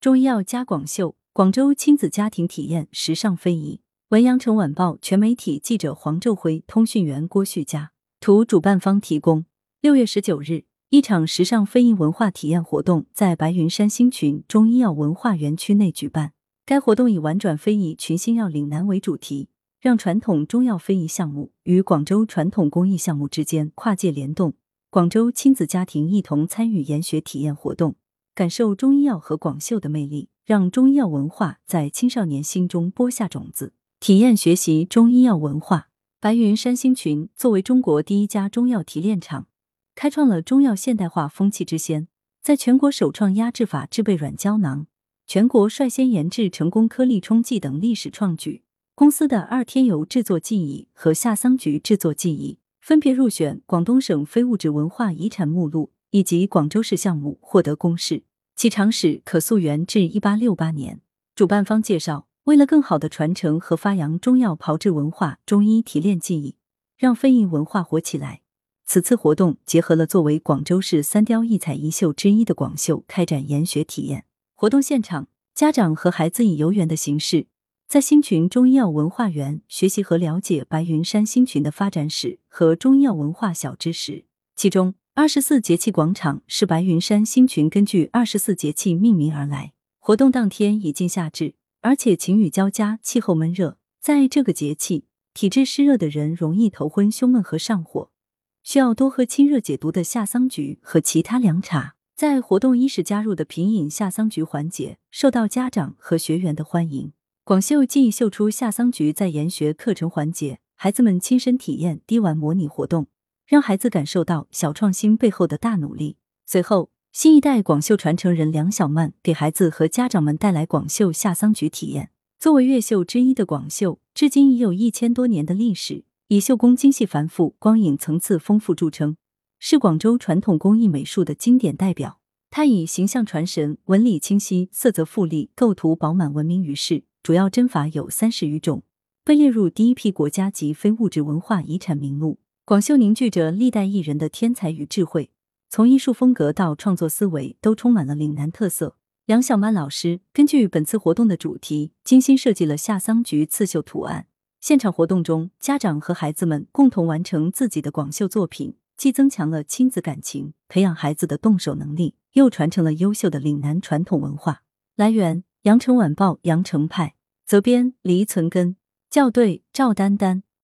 中医药加广秀，广州亲子家庭体验时尚非遗。文阳城晚报全媒体记者黄昼辉，通讯员郭旭佳，图主办方提供。六月十九日，一场时尚非遗文化体验活动在白云山星群中医药文化园区内举办。该活动以“玩转非遗，群星耀岭南”为主题，让传统中药非遗项目与广州传统工艺项目之间跨界联动。广州亲子家庭一同参与研学体验活动，感受中医药和广绣的魅力，让中医药文化在青少年心中播下种子。体验学习中医药文化，白云山星群作为中国第一家中药提炼厂，开创了中药现代化风气之先，在全国首创压制法制备软胶囊，全国率先研制成功颗粒冲剂等历史创举。公司的二天油制作技艺和夏桑菊制作技艺分别入选广东省非物质文化遗产目录，以及广州市项目获得公示。其长史可溯源至一八六八年。主办方介绍。为了更好的传承和发扬中药炮制文化、中医提炼技艺，让非遗文化活起来，此次活动结合了作为广州市三雕一彩一绣之一的广绣，开展研学体验活动。现场，家长和孩子以游园的形式，在新群中医药文化园学习和了解白云山新群的发展史和中医药文化小知识。其中，二十四节气广场是白云山星群根据二十四节气命名而来。活动当天已经夏至。而且晴雨交加，气候闷热，在这个节气，体质湿热的人容易头昏、胸闷和上火，需要多喝清热解毒的夏桑菊和其他凉茶。在活动伊始加入的品饮夏桑菊环节，受到家长和学员的欢迎。广绣技艺秀出夏桑菊，在研学课程环节，孩子们亲身体验滴丸模拟活动，让孩子感受到小创新背后的大努力。随后。新一代广绣传承人梁小曼给孩子和家长们带来广绣夏桑菊体验。作为越绣之一的广绣，至今已有一千多年的历史，以绣工精细繁复、光影层次丰富著称，是广州传统工艺美术的经典代表。它以形象传神、纹理清晰、色泽富丽、构图饱满闻名于世。主要针法有三十余种，被列入第一批国家级非物质文化遗产名录。广绣凝聚着历代艺人的天才与智慧。从艺术风格到创作思维，都充满了岭南特色。梁小曼老师根据本次活动的主题，精心设计了夏桑菊刺绣图案。现场活动中，家长和孩子们共同完成自己的广绣作品，既增强了亲子感情，培养孩子的动手能力，又传承了优秀的岭南传统文化。来源：羊城晚报羊城派，责编：黎存根，校对：赵丹丹。